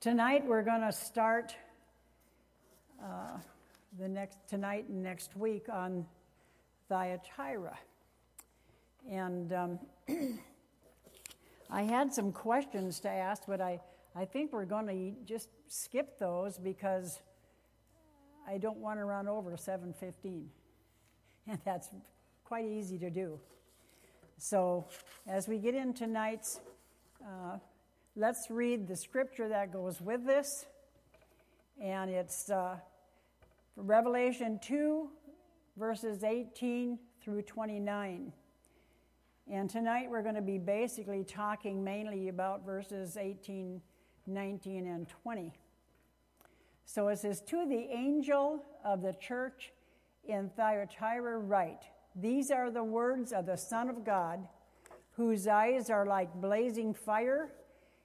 Tonight we're going to start uh, the next tonight and next week on Thyatira, and um, I had some questions to ask, but I I think we're going to just skip those because I don't want to run over 7:15, and that's quite easy to do. So as we get in tonight's uh, let's read the scripture that goes with this. And it's uh, Revelation 2, verses 18 through 29. And tonight we're going to be basically talking mainly about verses 18, 19, and 20. So it says, To the angel of the church in Thyatira, write, These are the words of the Son of God, whose eyes are like blazing fire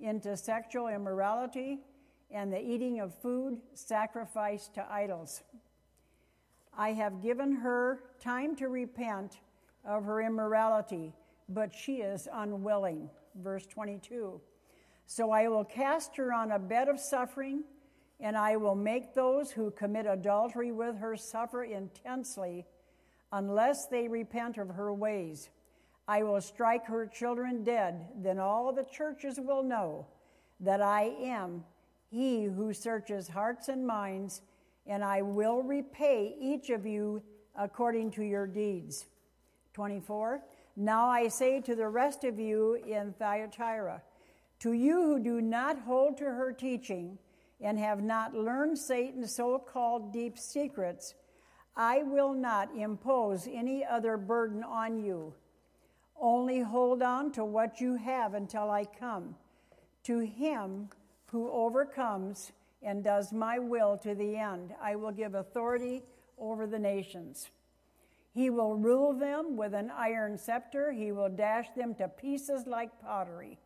into sexual immorality and the eating of food sacrificed to idols. I have given her time to repent of her immorality, but she is unwilling. Verse 22. So I will cast her on a bed of suffering, and I will make those who commit adultery with her suffer intensely unless they repent of her ways. I will strike her children dead, then all the churches will know that I am he who searches hearts and minds, and I will repay each of you according to your deeds. 24. Now I say to the rest of you in Thyatira, to you who do not hold to her teaching and have not learned Satan's so called deep secrets, I will not impose any other burden on you only hold on to what you have until I come. To him who overcomes and does my will to the end, I will give authority over the nations. He will rule them with an iron scepter, he will dash them to pieces like pottery.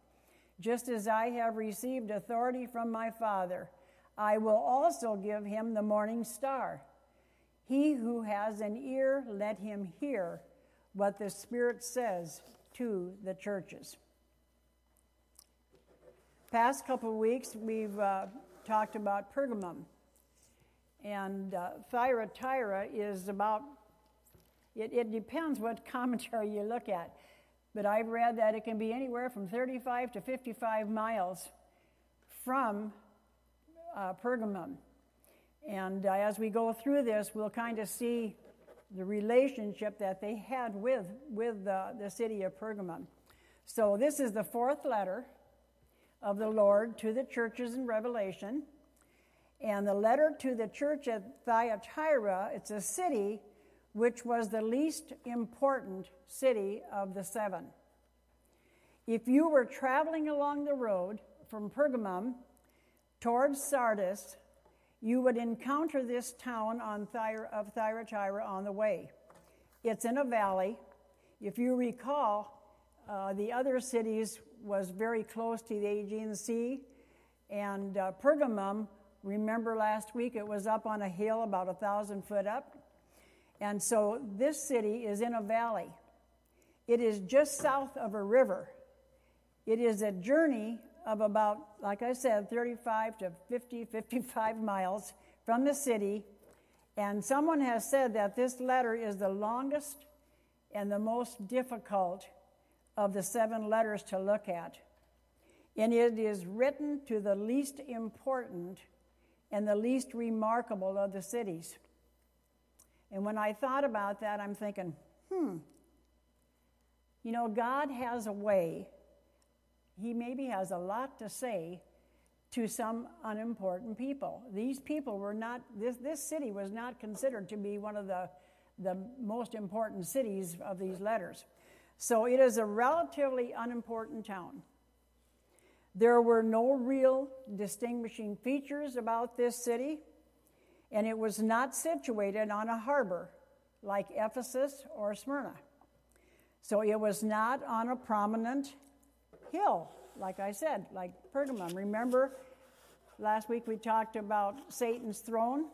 Just as I have received authority from my Father, I will also give him the morning star. He who has an ear, let him hear what the Spirit says to the churches. Past couple weeks, we've uh, talked about Pergamum. And uh, Thyatira is about, it, it depends what commentary you look at. But I've read that it can be anywhere from 35 to 55 miles from uh, Pergamum. And uh, as we go through this, we'll kind of see the relationship that they had with, with the, the city of Pergamum. So, this is the fourth letter of the Lord to the churches in Revelation. And the letter to the church at Thyatira, it's a city which was the least important city of the seven. If you were traveling along the road from Pergamum towards Sardis, you would encounter this town on Thyra, of Thyatira on the way. It's in a valley. If you recall, uh, the other cities was very close to the Aegean Sea, and uh, Pergamum, remember last week, it was up on a hill about a thousand foot up. And so this city is in a valley. It is just south of a river. It is a journey of about, like I said, 35 to 50, 55 miles from the city. And someone has said that this letter is the longest and the most difficult of the seven letters to look at. And it is written to the least important and the least remarkable of the cities. And when I thought about that, I'm thinking, hmm, you know, God has a way he maybe has a lot to say to some unimportant people. These people were not, this, this city was not considered to be one of the, the most important cities of these letters. So it is a relatively unimportant town. There were no real distinguishing features about this city, and it was not situated on a harbor like Ephesus or Smyrna. So it was not on a prominent hill, like I said, like Pergamum. Remember, last week we talked about Satan's throne,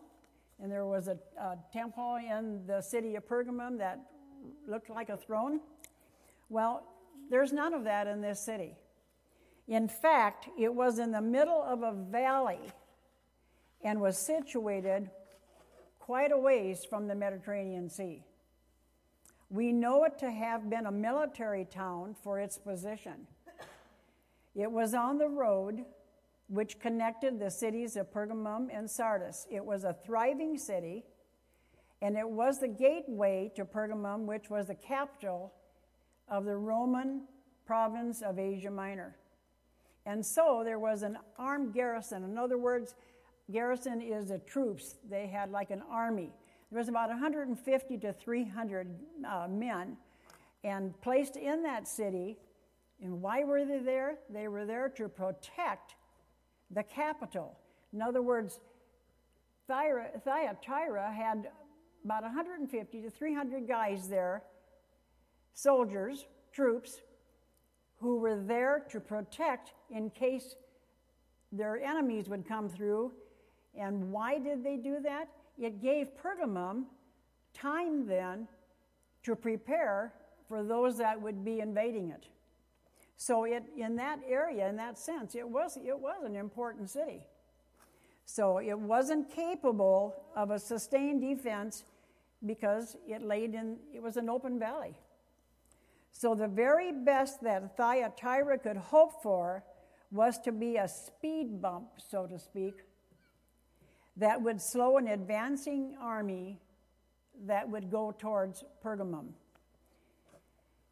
and there was a, a temple in the city of Pergamum that looked like a throne. Well, there's none of that in this city. In fact, it was in the middle of a valley and was situated quite a ways from the Mediterranean Sea. We know it to have been a military town for its position. It was on the road which connected the cities of Pergamum and Sardis. It was a thriving city, and it was the gateway to Pergamum, which was the capital of the Roman province of Asia Minor. And so there was an armed garrison. In other words, garrison is the troops. They had like an army. There was about 150 to 300 uh, men, and placed in that city. And why were they there? They were there to protect the capital. In other words, Thyatira had about 150 to 300 guys there, soldiers, troops, who were there to protect in case their enemies would come through. And why did they do that? It gave Pergamum time then to prepare for those that would be invading it. So it, in that area, in that sense, it was, it was an important city. So it wasn't capable of a sustained defense because it laid in, it was an open valley. So the very best that Thyatira could hope for was to be a speed bump, so to speak, that would slow an advancing army that would go towards Pergamum.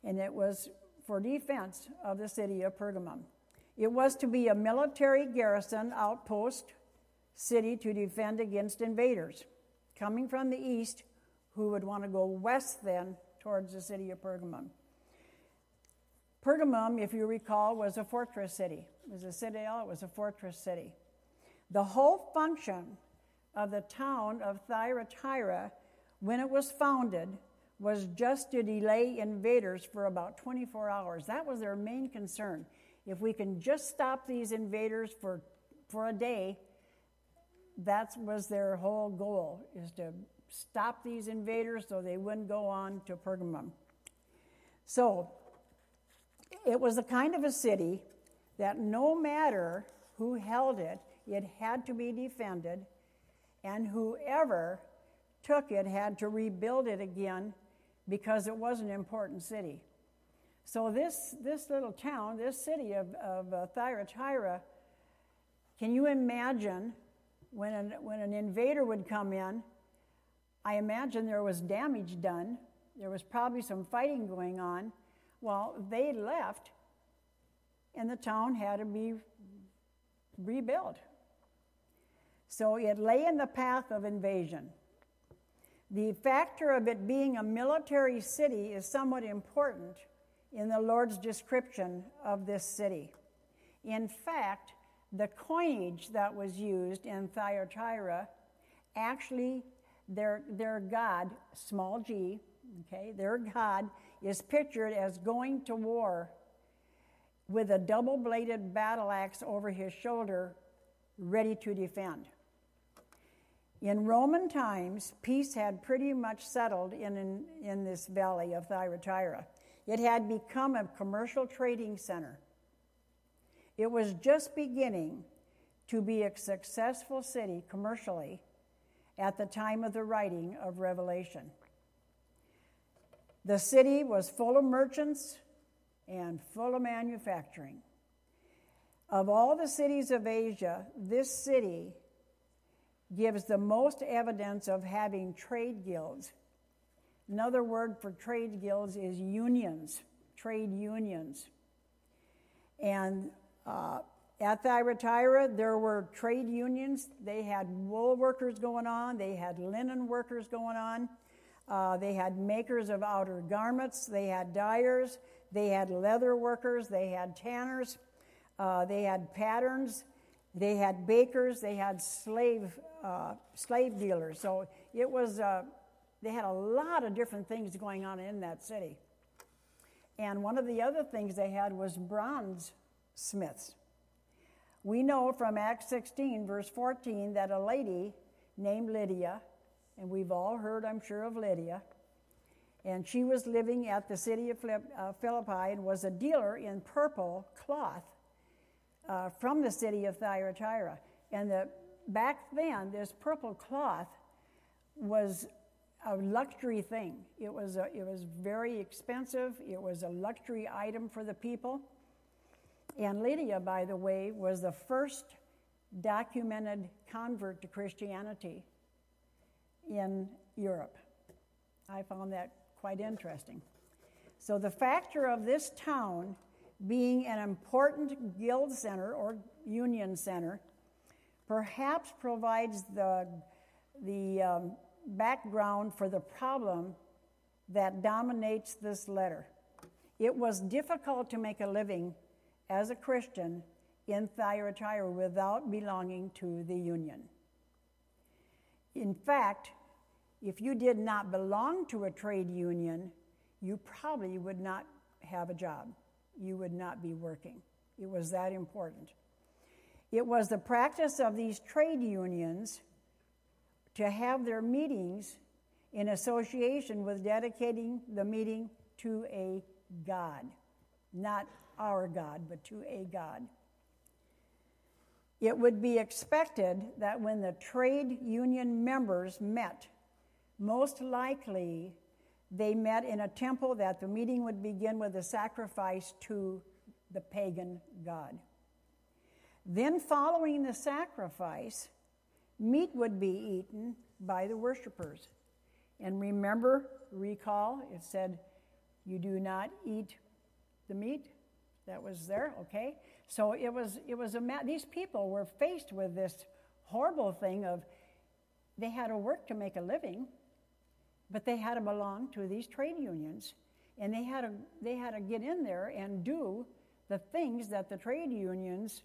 And it was for defense of the city of Pergamum. It was to be a military garrison outpost city to defend against invaders coming from the east who would want to go west then towards the city of Pergamum. Pergamum, if you recall, was a fortress city. It was a citadel, it was a fortress city. The whole function of the town of Thyatira, when it was founded, was just to delay invaders for about 24 hours. That was their main concern. If we can just stop these invaders for, for a day, that was their whole goal, is to stop these invaders so they wouldn't go on to Pergamum. So it was the kind of a city that no matter who held it, it had to be defended, and whoever took it had to rebuild it again because it was an important city. So, this, this little town, this city of, of uh, Thyatira, can you imagine when an, when an invader would come in? I imagine there was damage done. There was probably some fighting going on. Well, they left, and the town had to be rebuilt. So it lay in the path of invasion. The factor of it being a military city is somewhat important in the Lord's description of this city. In fact, the coinage that was used in Thyatira actually, their, their god, small g, okay, their god is pictured as going to war with a double bladed battle axe over his shoulder, ready to defend. In Roman times, peace had pretty much settled in, in, in this valley of Thyatira. It had become a commercial trading center. It was just beginning to be a successful city commercially at the time of the writing of Revelation. The city was full of merchants and full of manufacturing. Of all the cities of Asia, this city gives the most evidence of having trade guilds. Another word for trade guilds is unions, trade unions. And uh, at Thyatira, there were trade unions. They had wool workers going on, they had linen workers going on, uh, they had makers of outer garments, they had dyers, they had leather workers, they had tanners. Uh, they had patterns, they had bakers, they had slave, uh, slave dealers. So it was, uh, they had a lot of different things going on in that city. And one of the other things they had was bronze smiths. We know from Acts 16, verse 14, that a lady named Lydia, and we've all heard, I'm sure, of Lydia, and she was living at the city of uh, Philippi and was a dealer in purple cloth uh, from the city of Thyatira. And the, back then, this purple cloth was a luxury thing. It was, a, it was very expensive, it was a luxury item for the people. And Lydia, by the way, was the first documented convert to Christianity in Europe. I found that quite interesting. So, the factor of this town being an important guild center or union center perhaps provides the, the um, background for the problem that dominates this letter. It was difficult to make a living as a Christian in Thyatira without belonging to the union. In fact, if you did not belong to a trade union, you probably would not have a job. You would not be working. It was that important. It was the practice of these trade unions to have their meetings in association with dedicating the meeting to a God, not our God, but to a God. It would be expected that when the trade union members met, most likely they met in a temple that the meeting would begin with a sacrifice to the pagan god. Then, following the sacrifice, meat would be eaten by the worshipers. And remember, recall, it said, You do not eat the meat that was there, okay? So it was, it was a, these people were faced with this horrible thing of they had to work to make a living, but they had to belong to these trade unions, and they had to, they had to get in there and do the things that the trade unions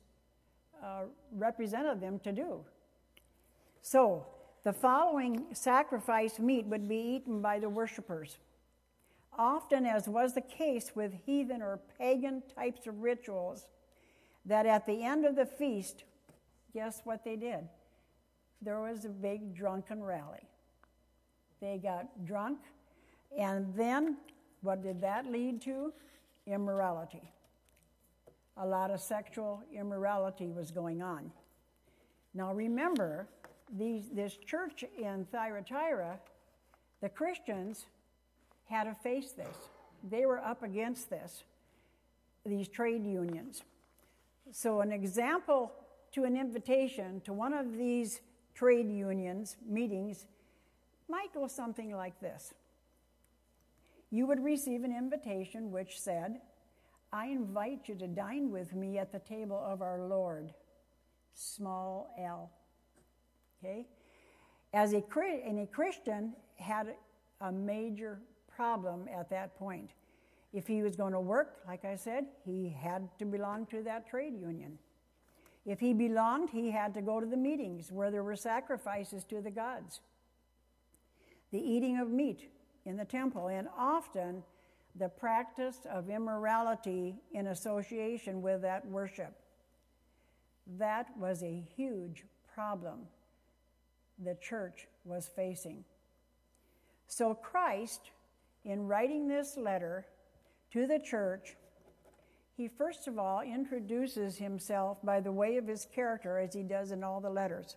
uh, represented them to do. So, the following sacrifice meat would be eaten by the worshippers. Often, as was the case with heathen or pagan types of rituals, that at the end of the feast, guess what they did? There was a big drunken rally. They got drunk, and then what did that lead to? Immorality. A lot of sexual immorality was going on. Now remember, these, this church in Thyatira, the Christians had to face this. They were up against this, these trade unions. So, an example to an invitation to one of these trade unions meetings might go something like this You would receive an invitation which said, I invite you to dine with me at the table of our Lord, small l. Okay? As a, and a Christian had a major problem at that point. If he was going to work, like I said, he had to belong to that trade union. If he belonged, he had to go to the meetings where there were sacrifices to the gods, the eating of meat in the temple, and often the practice of immorality in association with that worship. That was a huge problem the church was facing. So Christ, in writing this letter, to the church, he first of all introduces himself by the way of his character, as he does in all the letters.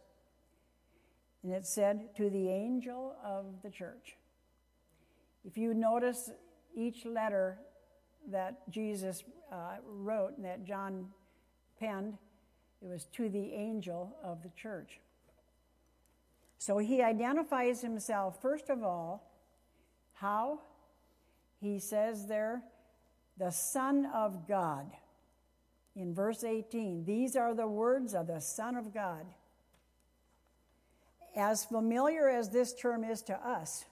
And it said, to the angel of the church. If you notice each letter that Jesus uh, wrote and that John penned, it was to the angel of the church. So he identifies himself, first of all, how? He says there, the Son of God. In verse 18, these are the words of the Son of God. As familiar as this term is to us,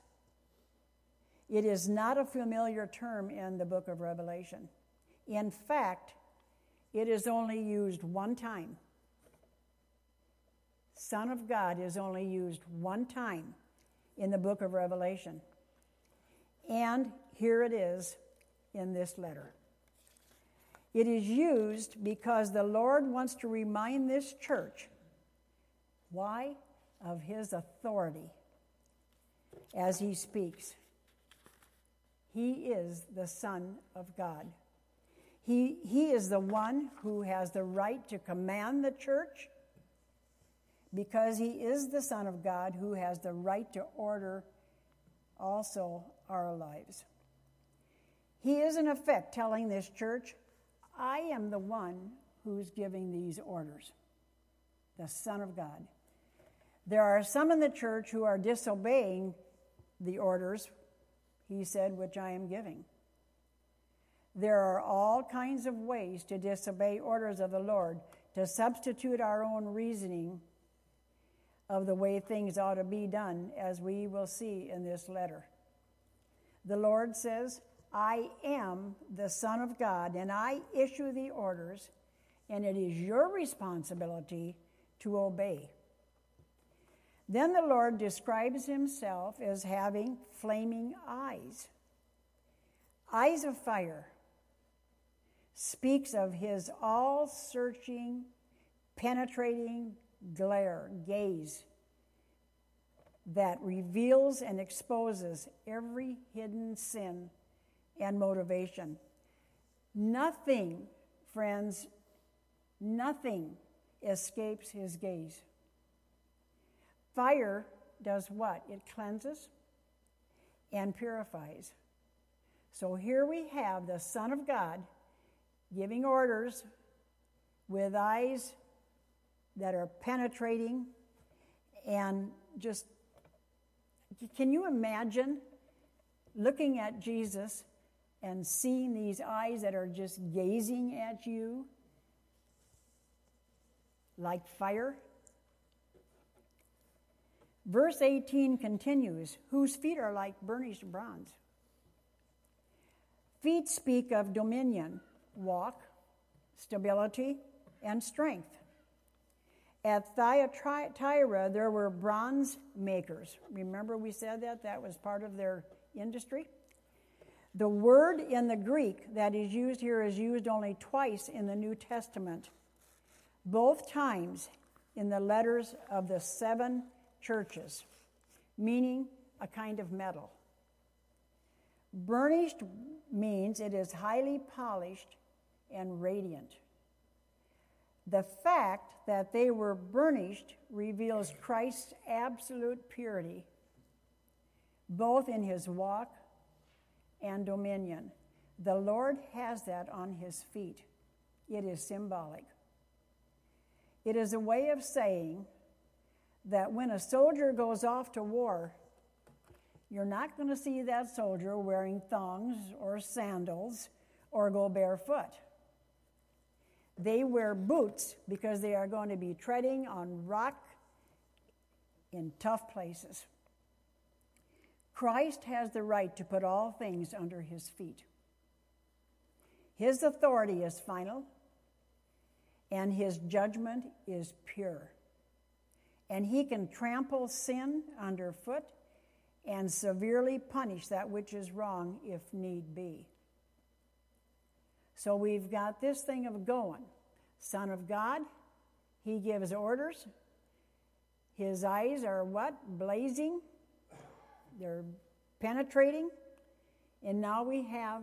it is not a familiar term in the book of Revelation. In fact, it is only used one time. Son of God is only used one time in the book of Revelation. And here it is in this letter. It is used because the Lord wants to remind this church why? Of his authority as he speaks. He is the Son of God. He, he is the one who has the right to command the church because he is the Son of God who has the right to order also our lives. He is, in effect, telling this church, I am the one who's giving these orders, the Son of God. There are some in the church who are disobeying the orders, he said, which I am giving. There are all kinds of ways to disobey orders of the Lord, to substitute our own reasoning of the way things ought to be done, as we will see in this letter. The Lord says, I am the Son of God, and I issue the orders, and it is your responsibility to obey. Then the Lord describes himself as having flaming eyes, eyes of fire, speaks of his all searching, penetrating glare, gaze that reveals and exposes every hidden sin and motivation. Nothing, friends, nothing escapes his gaze. Fire does what? It cleanses and purifies. So here we have the Son of God giving orders with eyes that are penetrating and just can you imagine looking at Jesus and seeing these eyes that are just gazing at you like fire? Verse 18 continues whose feet are like burnished bronze. Feet speak of dominion, walk, stability, and strength. At Thyatira, there were bronze makers. Remember, we said that? That was part of their industry. The word in the Greek that is used here is used only twice in the New Testament, both times in the letters of the seven churches, meaning a kind of metal. Burnished means it is highly polished and radiant. The fact that they were burnished reveals Christ's absolute purity, both in his walk and dominion. The Lord has that on his feet. It is symbolic. It is a way of saying that when a soldier goes off to war, you're not going to see that soldier wearing thongs or sandals or go barefoot. They wear boots because they are going to be treading on rock in tough places. Christ has the right to put all things under his feet. His authority is final, and his judgment is pure. And he can trample sin underfoot and severely punish that which is wrong if need be. So we've got this thing of going. Son of God, he gives orders. His eyes are what? Blazing. They're penetrating. And now we have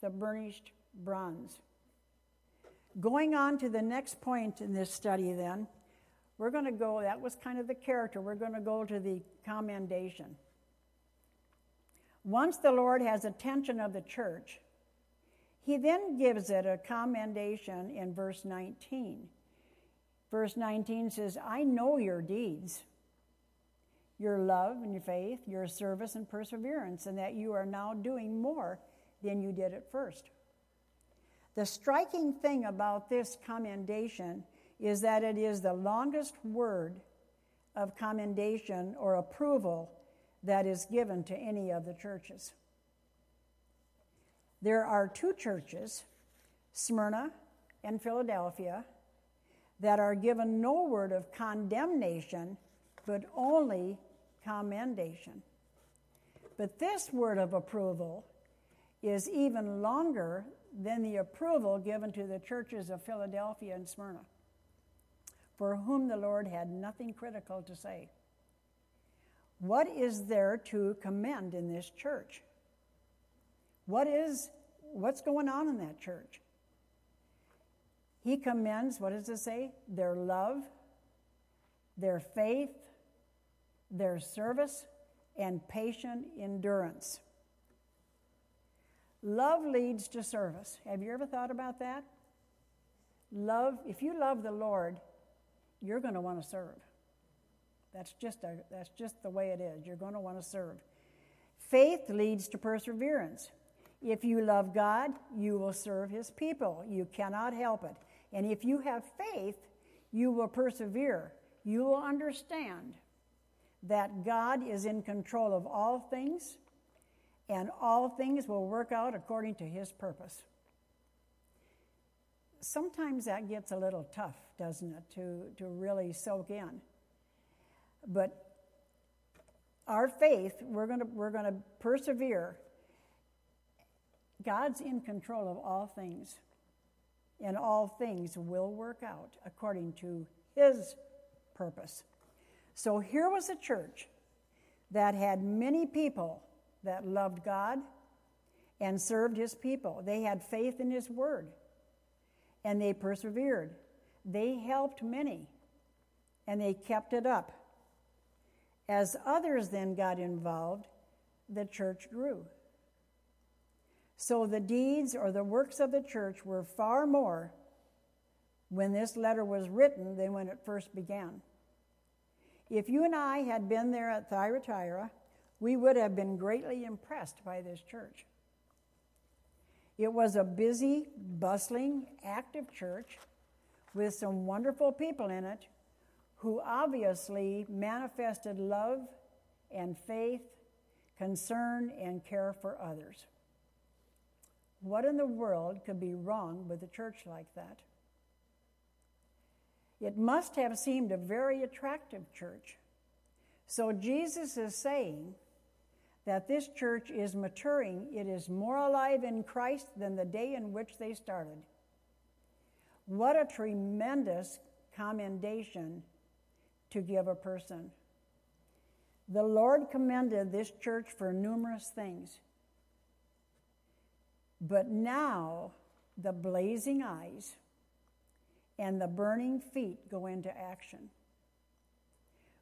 the burnished bronze. Going on to the next point in this study, then, we're going to go, that was kind of the character. We're going to go to the commendation. Once the Lord has attention of the church, he then gives it a commendation in verse 19. Verse 19 says, I know your deeds, your love and your faith, your service and perseverance, and that you are now doing more than you did at first. The striking thing about this commendation is that it is the longest word of commendation or approval that is given to any of the churches. There are two churches, Smyrna and Philadelphia that are given no word of condemnation, but only commendation. But this word of approval is even longer than the approval given to the churches of Philadelphia and Smyrna, for whom the Lord had nothing critical to say. What is there to commend in this church? What is what's going on in that church? He commends, what does it say? Their love, their faith, their service, and patient endurance. Love leads to service. Have you ever thought about that? Love, if you love the Lord, you're going to want to serve. That's just, a, that's just the way it is. You're going to want to serve. Faith leads to perseverance. If you love God, you will serve his people. You cannot help it. And if you have faith, you will persevere. You will understand that God is in control of all things and all things will work out according to his purpose. Sometimes that gets a little tough, doesn't it, to, to really soak in. But our faith, we're going we're going to persevere. God's in control of all things, and all things will work out according to his purpose. So here was a church that had many people that loved God and served his people. They had faith in his word and they persevered. They helped many and they kept it up. As others then got involved, the church grew. So the deeds or the works of the church were far more when this letter was written than when it first began. If you and I had been there at Thyatira, we would have been greatly impressed by this church. It was a busy, bustling, active church with some wonderful people in it who obviously manifested love and faith, concern, and care for others. What in the world could be wrong with a church like that? It must have seemed a very attractive church. So Jesus is saying that this church is maturing. It is more alive in Christ than the day in which they started. What a tremendous commendation to give a person. The Lord commended this church for numerous things. But now the blazing eyes and the burning feet go into action.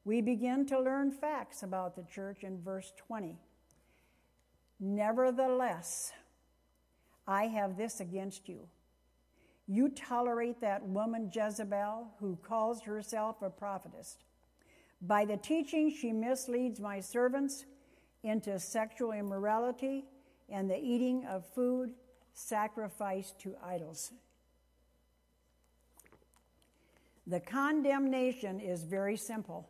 We begin to learn facts about the church in verse 20. Nevertheless, I have this against you. You tolerate that woman Jezebel who calls herself a prophetess. By the teaching, she misleads my servants into sexual immorality and the eating of food sacrificed to idols. The condemnation is very simple.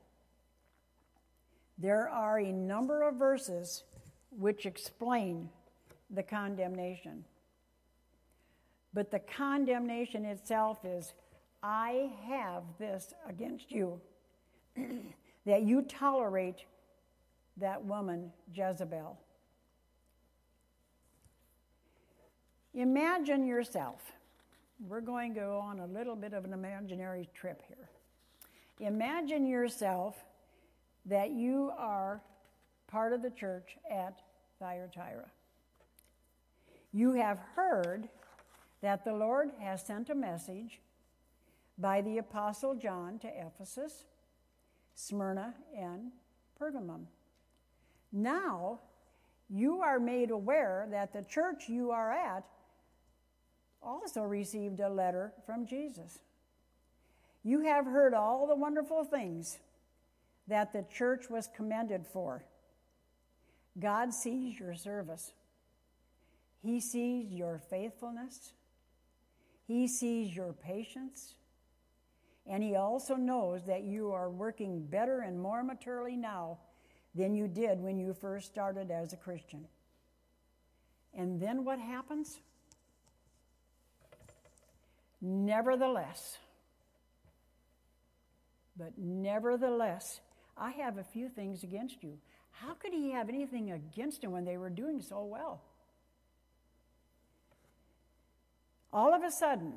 There are a number of verses which explain the condemnation. But the condemnation itself is I have this against you, that you tolerate that woman, Jezebel. Imagine yourself. We're going to go on a little bit of an imaginary trip here. Imagine yourself that you are part of the church at Thyatira. You have heard that the Lord has sent a message by the Apostle John to Ephesus, Smyrna, and Pergamum. Now, you are made aware that the church you are at also received a letter from Jesus. You have heard all the wonderful things that the church was commended for. God sees your service. He sees your faithfulness. He sees your patience. And He also knows that you are working better and more maturely now than you did when you first started as a Christian. And then what happens? Nevertheless, but nevertheless, I have a few things against you. How could he have anything against him when they were doing so well? All of a sudden,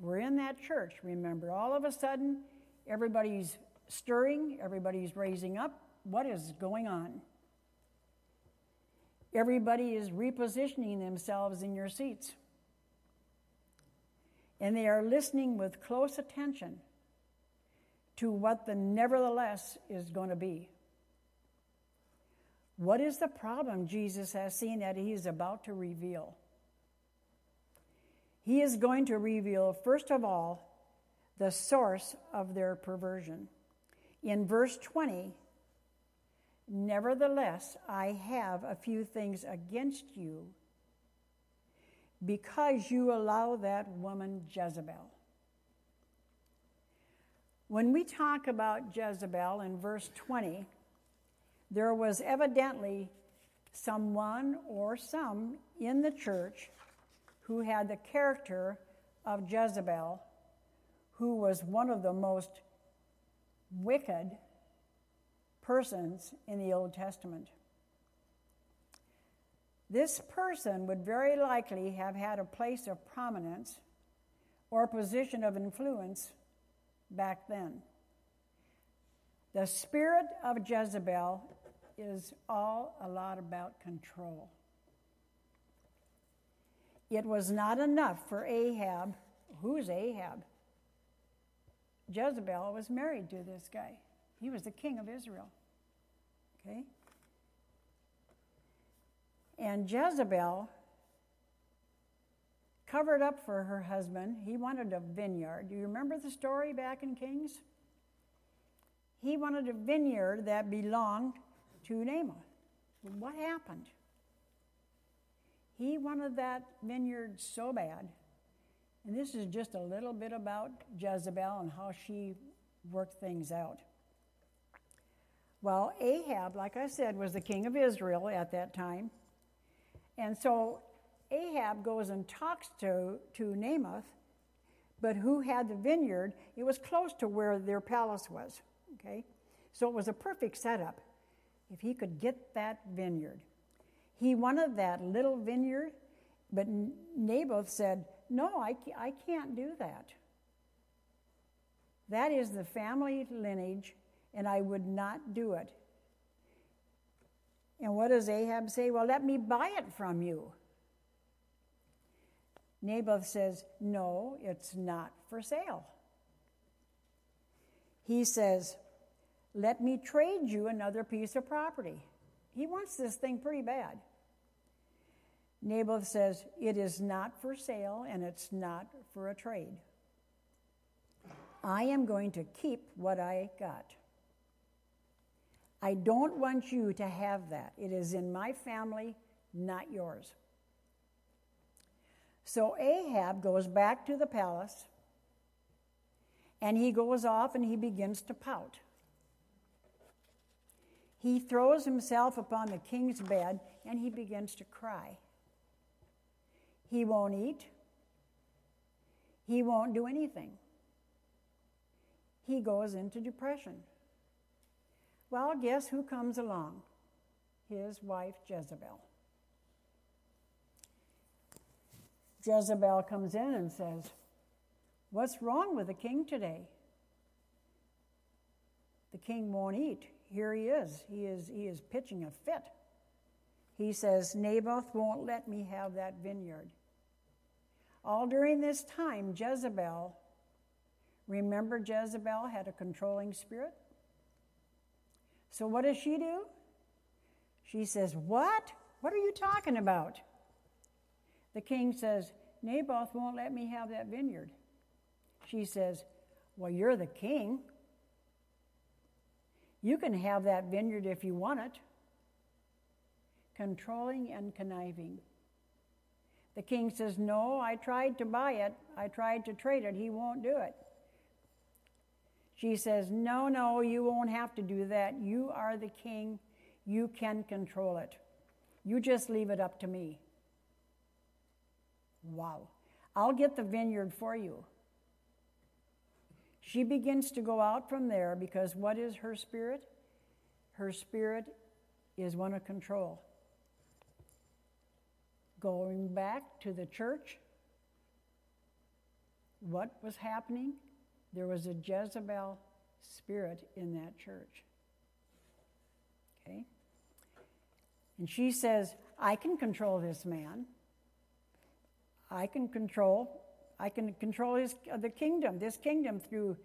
we're in that church, remember. All of a sudden, everybody's stirring, everybody's raising up. What is going on? Everybody is repositioning themselves in your seats. And they are listening with close attention to what the nevertheless is going to be. What is the problem Jesus has seen that he is about to reveal? He is going to reveal, first of all, the source of their perversion. In verse 20, Nevertheless, I have a few things against you because you allow that woman Jezebel. When we talk about Jezebel in verse 20, there was evidently someone or some in the church who had the character of Jezebel, who was one of the most wicked persons in the Old Testament. This person would very likely have had a place of prominence or a position of influence back then. The spirit of Jezebel is all a lot about control. It was not enough for Ahab. Who's Ahab? Jezebel was married to this guy. He was the king of Israel. Okay? And Jezebel covered up for her husband. He wanted a vineyard. Do you remember the story back in Kings? He wanted a vineyard that belonged to Naboth. What happened? He wanted that vineyard so bad. And this is just a little bit about Jezebel and how she worked things out. Well, Ahab, like I said, was the king of Israel at that time. And so Ahab goes and talks to, to Naboth, but who had the vineyard? It was close to where their palace was. Okay? So it was a perfect setup if he could get that vineyard. He wanted that little vineyard, but Naboth said, No, I, I can't do that. That is the family lineage, and I would not do it. And what does Ahab say? Well, let me buy it from you. Naboth says, No, it's not for sale. He says, Let me trade you another piece of property. He wants this thing pretty bad. Naboth says, It is not for sale and it's not for a trade. I am going to keep what I got. I don't want you to have that. It is in my family, not yours. So Ahab goes back to the palace and he goes off and he begins to pout. He throws himself upon the king's bed and he begins to cry. He won't eat. He won't do anything. He goes into depression. Well, guess who comes along? His wife, Jezebel. Jezebel comes in and says, What's wrong with the king today? The king won't eat. Here he is. He is, he is pitching a fit. He says, Naboth won't let me have that vineyard. All during this time, Jezebel, remember Jezebel had a controlling spirit? So what does she do? She says, What? What are you talking about? The king says, Naboth won't let me have that vineyard. She says, Well, you're the king. You can have that vineyard if you want it. Controlling and conniving. The king says, No, I tried to buy it. I tried to trade it. He won't do it. She says, No, no, you won't have to do that. You are the king. You can control it. You just leave it up to me. Wow. I'll get the vineyard for you. She begins to go out from there because what is her spirit? Her spirit is one of control. Going back to the church, what was happening? There was a Jezebel spirit in that church. Okay? And she says, I can control this man. I can control, I can control his, uh, the kingdom, this kingdom through,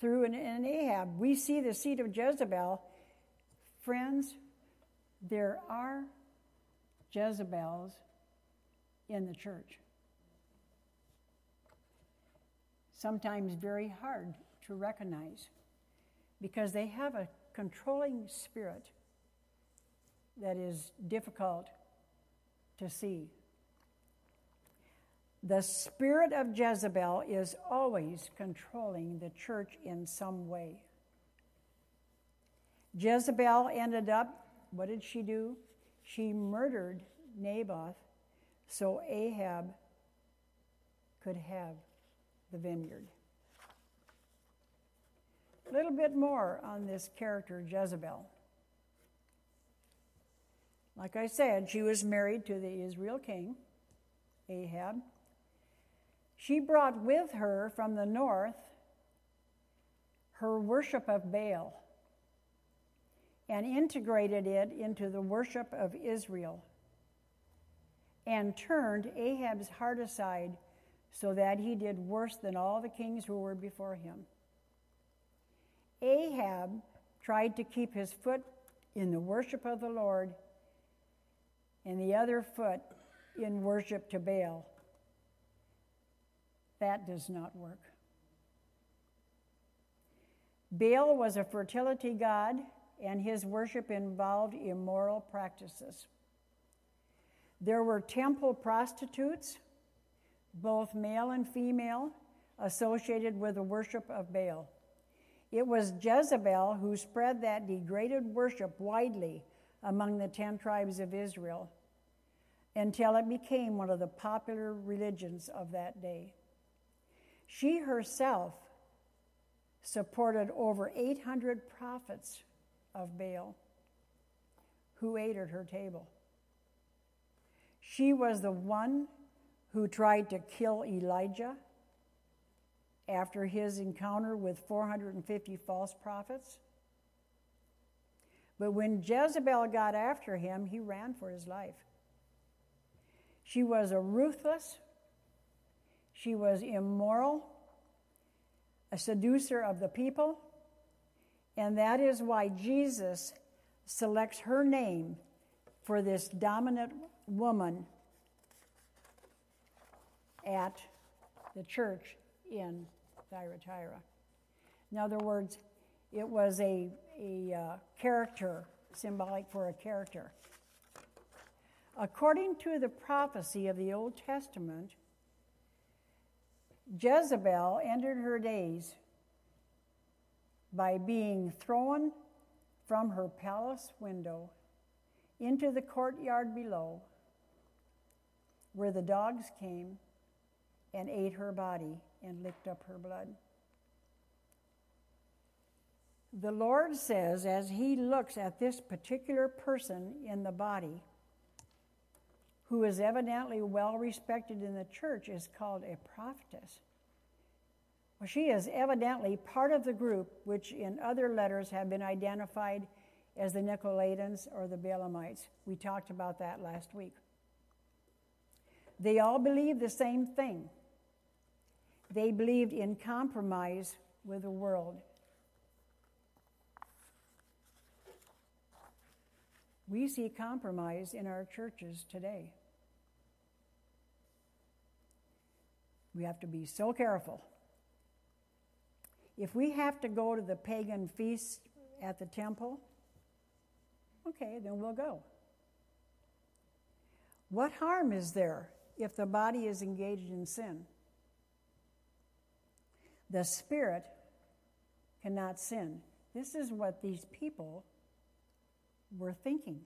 through an, an Ahab. We see the seed of Jezebel. Friends, there are Jezebels in the church. Sometimes very hard to recognize because they have a controlling spirit that is difficult to see. The spirit of Jezebel is always controlling the church in some way. Jezebel ended up, what did she do? She murdered Naboth so Ahab could have the vineyard. A little bit more on this character, Jezebel. Like I said, she was married to the Israel king, Ahab. She brought with her from the north her worship of Baal and integrated it into the worship of Israel and turned Ahab's heart aside so that he did worse than all the kings who were before him. Ahab tried to keep his foot in the worship of the Lord and the other foot in worship to Baal. That does not work. Baal was a fertility god, and his worship involved immoral practices. There were temple prostitutes, both male and female, associated with the worship of Baal. It was Jezebel who spread that degraded worship widely among the ten tribes of Israel until it became one of the popular religions of that day. She herself supported over 800 prophets of Baal who ate at her table. She was the one who tried to kill Elijah after his encounter with 450 false prophets. But when Jezebel got after him, he ran for his life. She was a ruthless, she was immoral, a seducer of the people, and that is why Jesus selects her name for this dominant woman at the church in Thyatira. In other words, it was a, a uh, character, symbolic for a character. According to the prophecy of the Old Testament, Jezebel ended her days by being thrown from her palace window into the courtyard below, where the dogs came and ate her body and licked up her blood. The Lord says, as He looks at this particular person in the body, who is evidently well respected in the church, is called a prophetess. Well, she is evidently part of the group which in other letters have been identified as the Nicolaitans or the Balaamites. We talked about that last week. They all believed the same thing. They believed in compromise with the world. We see compromise in our churches today. We have to be so careful. If we have to go to the pagan feast at the temple, okay, then we'll go. What harm is there if the body is engaged in sin? The spirit cannot sin. This is what these people were thinking.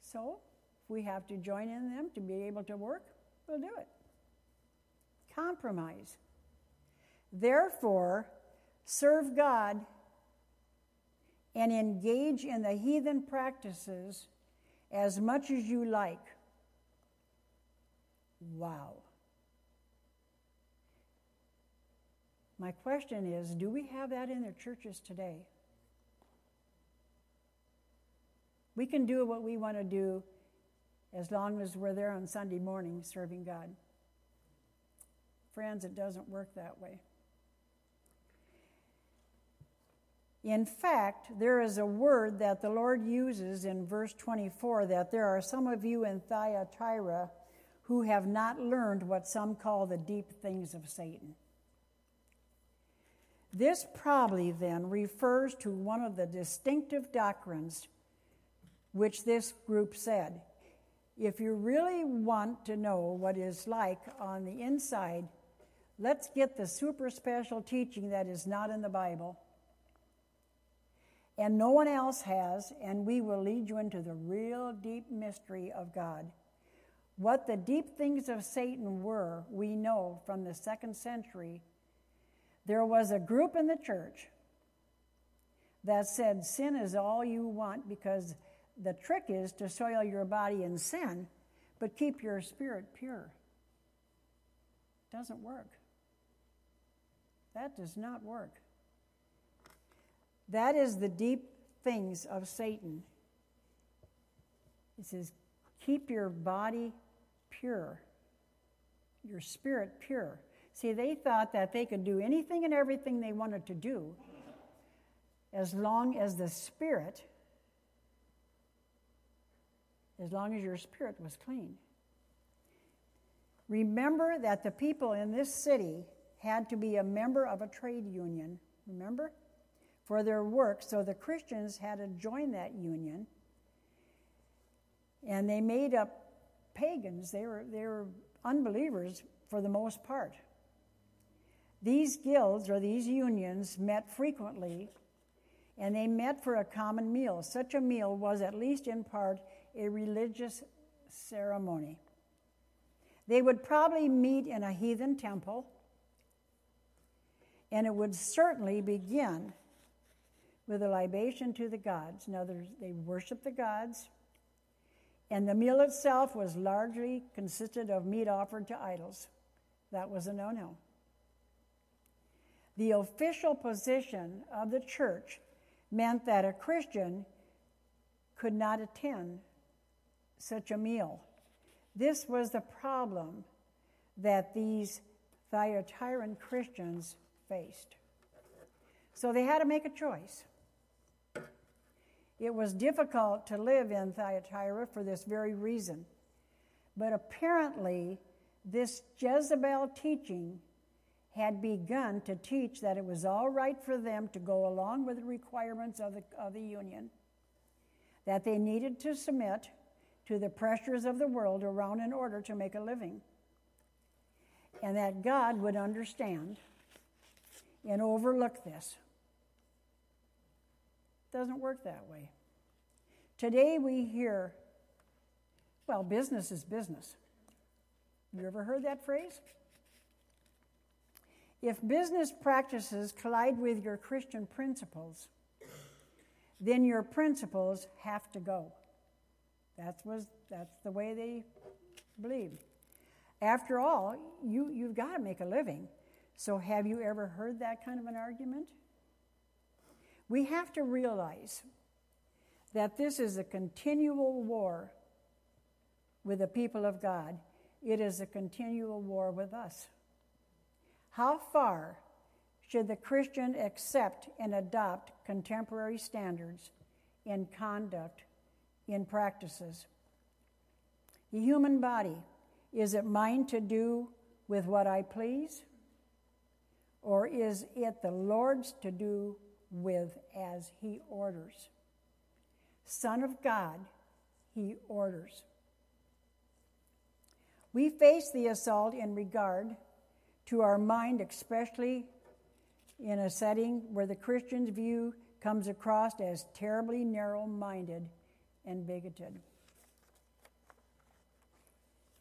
So, if we have to join in them to be able to work, we'll do it. Compromise. Therefore, serve God and engage in the heathen practices as much as you like. Wow. My question is do we have that in the churches today? We can do what we want to do as long as we're there on Sunday morning serving God. Friends, it doesn't work that way. In fact, there is a word that the Lord uses in verse 24 that there are some of you in Thyatira who have not learned what some call the deep things of Satan. This probably then refers to one of the distinctive doctrines which this group said. If you really want to know what it's like on the inside, let's get the super special teaching that is not in the Bible and no one else has, and we will lead you into the real deep mystery of God. What the deep things of Satan were, we know from the second century. There was a group in the church that said sin is all you want because the trick is to soil your body in sin, but keep your spirit pure. Doesn't work. That does not work. That is the deep things of Satan. It says, keep your body pure, your spirit pure. See, they thought that they could do anything and everything they wanted to do as long as the spirit, as long as your spirit was clean. Remember that the people in this city had to be a member of a trade union. Remember? for their work. So the Christians had to join that union. And they made up pagans. They were, they were unbelievers for the most part. These guilds or these unions met frequently, and they met for a common meal. Such a meal was, at least in part, a religious ceremony. They would probably meet in a heathen temple, and it would certainly begin with a libation to the gods. Now, they worshiped the gods, and the meal itself was largely consisted of meat offered to idols. That was a no no. The official position of the church meant that a Christian could not attend such a meal. This was the problem that these Thyatiran Christians faced. So they had to make a choice. It was difficult to live in Thyatira for this very reason. But apparently, this Jezebel teaching had begun to teach that it was all right for them to go along with the requirements of the, of the union, that they needed to submit to the pressures of the world around in order to make a living, and that God would understand and overlook this doesn't work that way. Today we hear, well, business is business. You ever heard that phrase? If business practices collide with your Christian principles, then your principles have to go. That was, that's the way they believed. After all, you, you've got to make a living. So, have you ever heard that kind of an argument? We have to realize that this is a continual war with the people of God. It is a continual war with us. How far should the Christian accept and adopt contemporary standards in conduct, in practices? The human body, is it mine to do with what I please? Or is it the Lord's to do with as he orders. Son of God, he orders. We face the assault in regard to our mind, especially in a setting where the Christian's view comes across as terribly narrow minded and bigoted.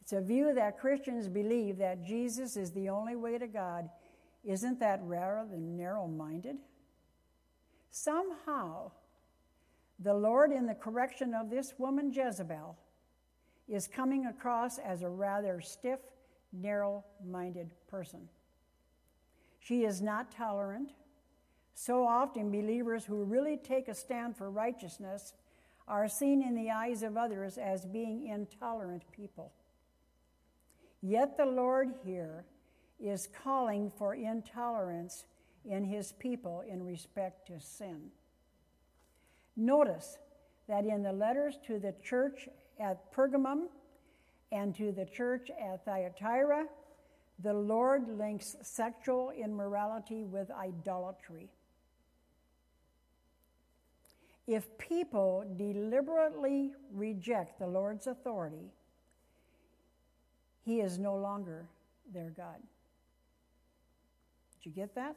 It's a view that Christians believe that Jesus is the only way to God. Isn't that rather than narrow minded? Somehow, the Lord, in the correction of this woman Jezebel, is coming across as a rather stiff, narrow minded person. She is not tolerant. So often, believers who really take a stand for righteousness are seen in the eyes of others as being intolerant people. Yet the Lord here is calling for intolerance in his people in respect to sin. Notice that in the letters to the church at Pergamum and to the church at Thyatira, the Lord links sexual immorality with idolatry. If people deliberately reject the Lord's authority, he is no longer their God. You get that?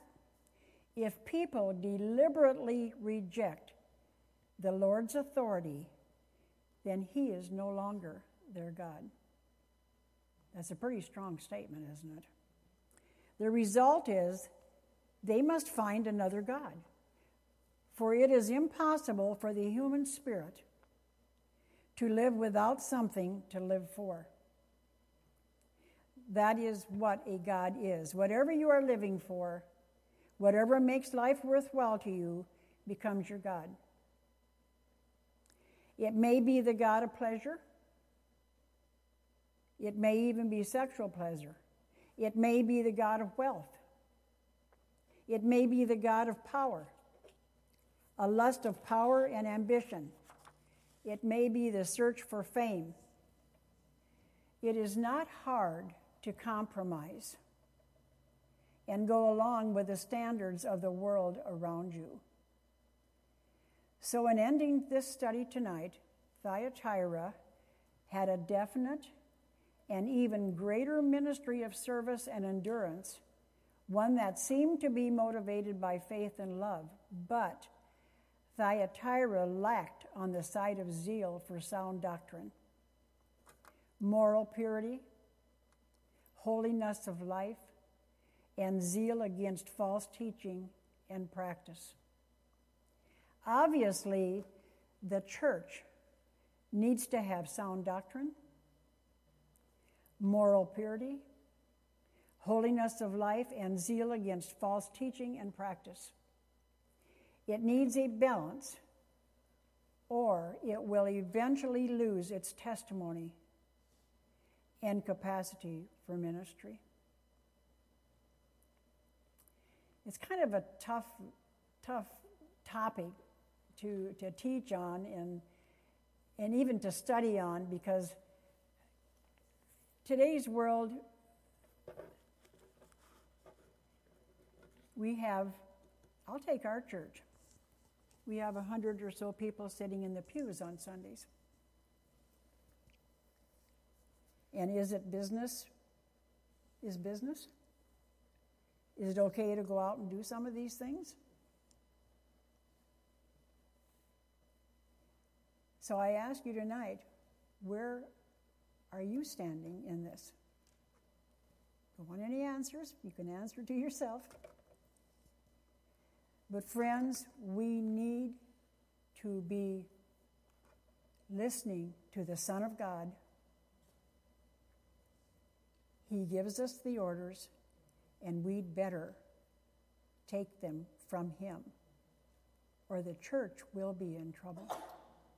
If people deliberately reject the Lord's authority, then he is no longer their God. That's a pretty strong statement, isn't it? The result is they must find another God. For it is impossible for the human spirit to live without something to live for. That is what a God is. Whatever you are living for, whatever makes life worthwhile to you, becomes your God. It may be the God of pleasure. It may even be sexual pleasure. It may be the God of wealth. It may be the God of power, a lust of power and ambition. It may be the search for fame. It is not hard to compromise and go along with the standards of the world around you. So, in ending this study tonight, Thyatira had a definite and even greater ministry of service and endurance, one that seemed to be motivated by faith and love. But Thyatira lacked on the side of zeal for sound doctrine, moral purity, holiness of life, and zeal against false teaching and practice. Obviously, the church needs to have sound doctrine, moral purity, holiness of life, and zeal against false teaching and practice. It needs a balance, or it will eventually lose its testimony and capacity for ministry. It's kind of a tough, tough topic to, to teach on and, and even to study on because today's world, we have, I'll take our church. We have a hundred or so people sitting in the pews on Sundays. And is it business? Is business? Is it okay to go out and do some of these things? So I ask you tonight, where are you standing in this? Don't want any answers. You can answer to yourself. But, friends, we need to be listening to the Son of God he gives us the orders, and we'd better take them from Him, or the church will be in trouble.